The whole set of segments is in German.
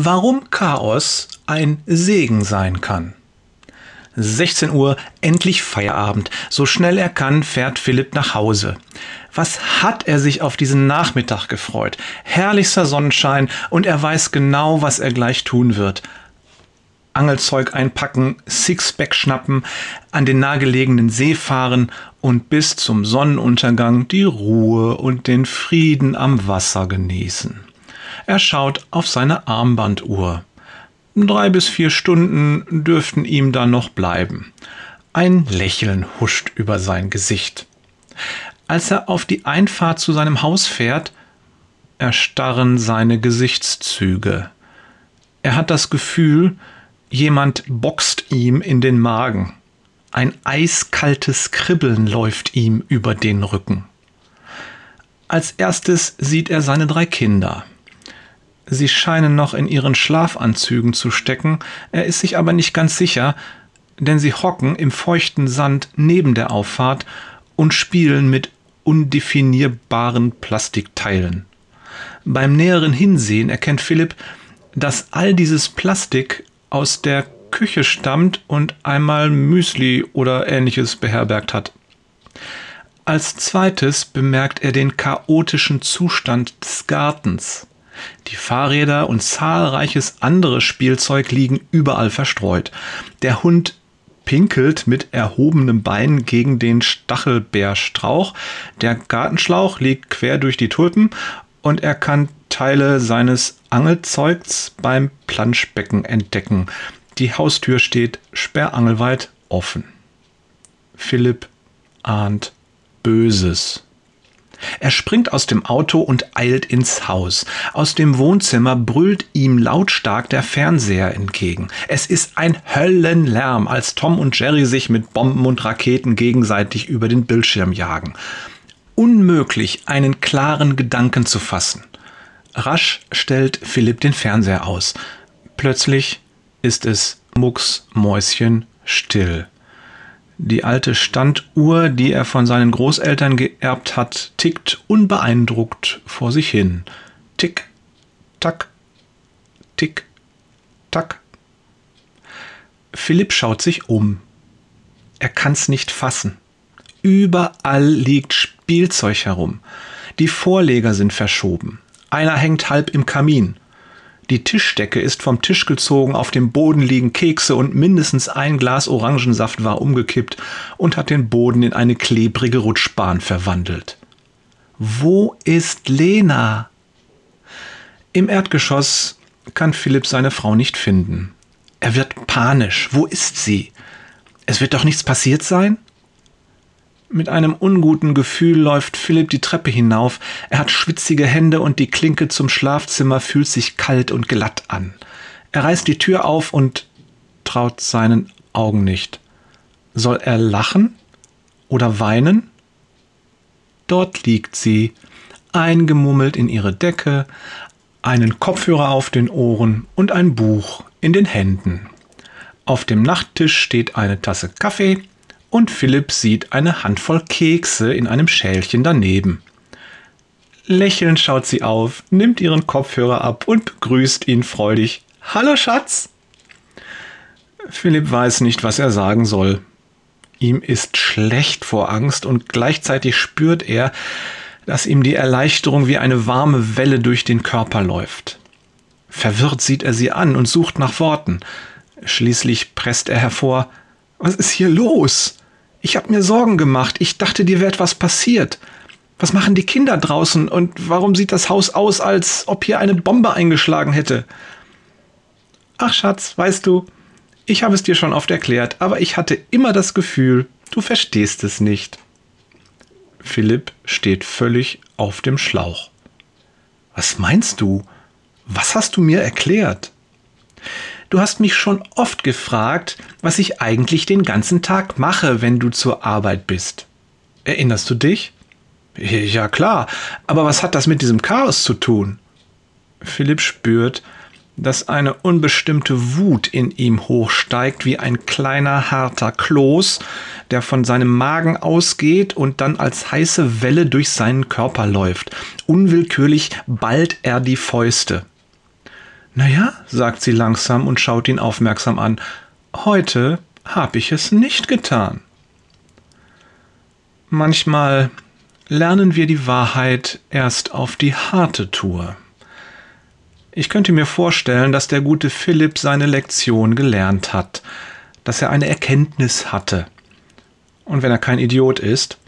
Warum Chaos ein Segen sein kann. 16 Uhr, endlich Feierabend. So schnell er kann, fährt Philipp nach Hause. Was hat er sich auf diesen Nachmittag gefreut? Herrlichster Sonnenschein und er weiß genau, was er gleich tun wird. Angelzeug einpacken, Sixpack schnappen, an den nahegelegenen See fahren und bis zum Sonnenuntergang die Ruhe und den Frieden am Wasser genießen. Er schaut auf seine Armbanduhr. Drei bis vier Stunden dürften ihm da noch bleiben. Ein Lächeln huscht über sein Gesicht. Als er auf die Einfahrt zu seinem Haus fährt, erstarren seine Gesichtszüge. Er hat das Gefühl, jemand boxt ihm in den Magen. Ein eiskaltes Kribbeln läuft ihm über den Rücken. Als erstes sieht er seine drei Kinder. Sie scheinen noch in ihren Schlafanzügen zu stecken, er ist sich aber nicht ganz sicher, denn sie hocken im feuchten Sand neben der Auffahrt und spielen mit undefinierbaren Plastikteilen. Beim näheren Hinsehen erkennt Philipp, dass all dieses Plastik aus der Küche stammt und einmal Müsli oder ähnliches beherbergt hat. Als zweites bemerkt er den chaotischen Zustand des Gartens. Die Fahrräder und zahlreiches anderes Spielzeug liegen überall verstreut. Der Hund pinkelt mit erhobenem Bein gegen den Stachelbeerstrauch. Der Gartenschlauch liegt quer durch die Tulpen und er kann Teile seines Angelzeugs beim Planschbecken entdecken. Die Haustür steht sperrangelweit offen. Philipp ahnt Böses. Er springt aus dem Auto und eilt ins Haus. Aus dem Wohnzimmer brüllt ihm lautstark der Fernseher entgegen. Es ist ein Höllenlärm, als Tom und Jerry sich mit Bomben und Raketen gegenseitig über den Bildschirm jagen. Unmöglich, einen klaren Gedanken zu fassen. Rasch stellt Philipp den Fernseher aus. Plötzlich ist es mucksmäuschen still. Die alte Standuhr, die er von seinen Großeltern geerbt hat, tickt unbeeindruckt vor sich hin. Tick, tack, tick, tack. Philipp schaut sich um. Er kann's nicht fassen. Überall liegt Spielzeug herum. Die Vorleger sind verschoben. Einer hängt halb im Kamin. Die Tischdecke ist vom Tisch gezogen, auf dem Boden liegen Kekse und mindestens ein Glas Orangensaft war umgekippt und hat den Boden in eine klebrige Rutschbahn verwandelt. Wo ist Lena? Im Erdgeschoss kann Philipp seine Frau nicht finden. Er wird panisch. Wo ist sie? Es wird doch nichts passiert sein? Mit einem unguten Gefühl läuft Philipp die Treppe hinauf. Er hat schwitzige Hände und die Klinke zum Schlafzimmer fühlt sich kalt und glatt an. Er reißt die Tür auf und traut seinen Augen nicht. Soll er lachen oder weinen? Dort liegt sie, eingemummelt in ihre Decke, einen Kopfhörer auf den Ohren und ein Buch in den Händen. Auf dem Nachttisch steht eine Tasse Kaffee, und Philipp sieht eine Handvoll Kekse in einem Schälchen daneben. Lächelnd schaut sie auf, nimmt ihren Kopfhörer ab und begrüßt ihn freudig. Hallo Schatz! Philipp weiß nicht, was er sagen soll. Ihm ist schlecht vor Angst und gleichzeitig spürt er, dass ihm die Erleichterung wie eine warme Welle durch den Körper läuft. Verwirrt sieht er sie an und sucht nach Worten. Schließlich presst er hervor Was ist hier los? Ich habe mir Sorgen gemacht. Ich dachte, dir wäre etwas passiert. Was machen die Kinder draußen und warum sieht das Haus aus, als ob hier eine Bombe eingeschlagen hätte? Ach Schatz, weißt du, ich habe es dir schon oft erklärt, aber ich hatte immer das Gefühl, du verstehst es nicht. Philipp steht völlig auf dem Schlauch. Was meinst du? Was hast du mir erklärt? Du hast mich schon oft gefragt, was ich eigentlich den ganzen Tag mache, wenn du zur Arbeit bist. Erinnerst du dich? Ja klar, aber was hat das mit diesem Chaos zu tun? Philipp spürt, dass eine unbestimmte Wut in ihm hochsteigt wie ein kleiner harter Kloß, der von seinem Magen ausgeht und dann als heiße Welle durch seinen Körper läuft. Unwillkürlich ballt er die Fäuste. Naja, sagt sie langsam und schaut ihn aufmerksam an, heute hab ich es nicht getan. Manchmal lernen wir die Wahrheit erst auf die harte Tour. Ich könnte mir vorstellen, dass der gute Philipp seine Lektion gelernt hat, dass er eine Erkenntnis hatte. Und wenn er kein Idiot ist,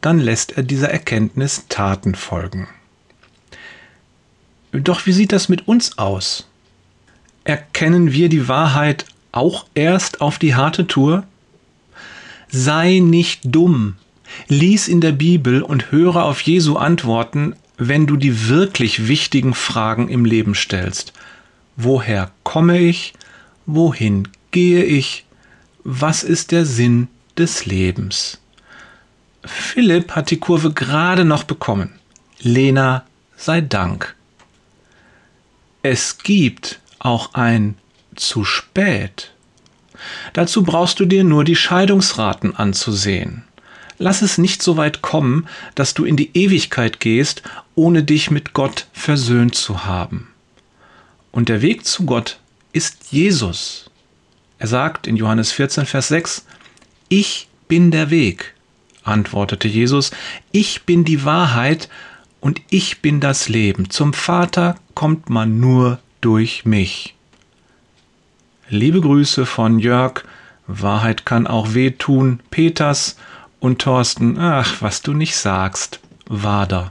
dann lässt er dieser Erkenntnis Taten folgen. Doch wie sieht das mit uns aus? Erkennen wir die Wahrheit auch erst auf die harte Tour? Sei nicht dumm. Lies in der Bibel und höre auf Jesu Antworten, wenn du die wirklich wichtigen Fragen im Leben stellst. Woher komme ich? Wohin gehe ich? Was ist der Sinn des Lebens? Philipp hat die Kurve gerade noch bekommen. Lena sei Dank. Es gibt auch ein zu spät. Dazu brauchst du dir nur die Scheidungsraten anzusehen. Lass es nicht so weit kommen, dass du in die Ewigkeit gehst, ohne dich mit Gott versöhnt zu haben. Und der Weg zu Gott ist Jesus. Er sagt in Johannes 14, Vers 6, Ich bin der Weg, antwortete Jesus, ich bin die Wahrheit und ich bin das Leben. Zum Vater kommt man nur durch mich. Liebe Grüße von Jörg, Wahrheit kann auch wehtun, Peters und Thorsten, ach, was du nicht sagst, Wader.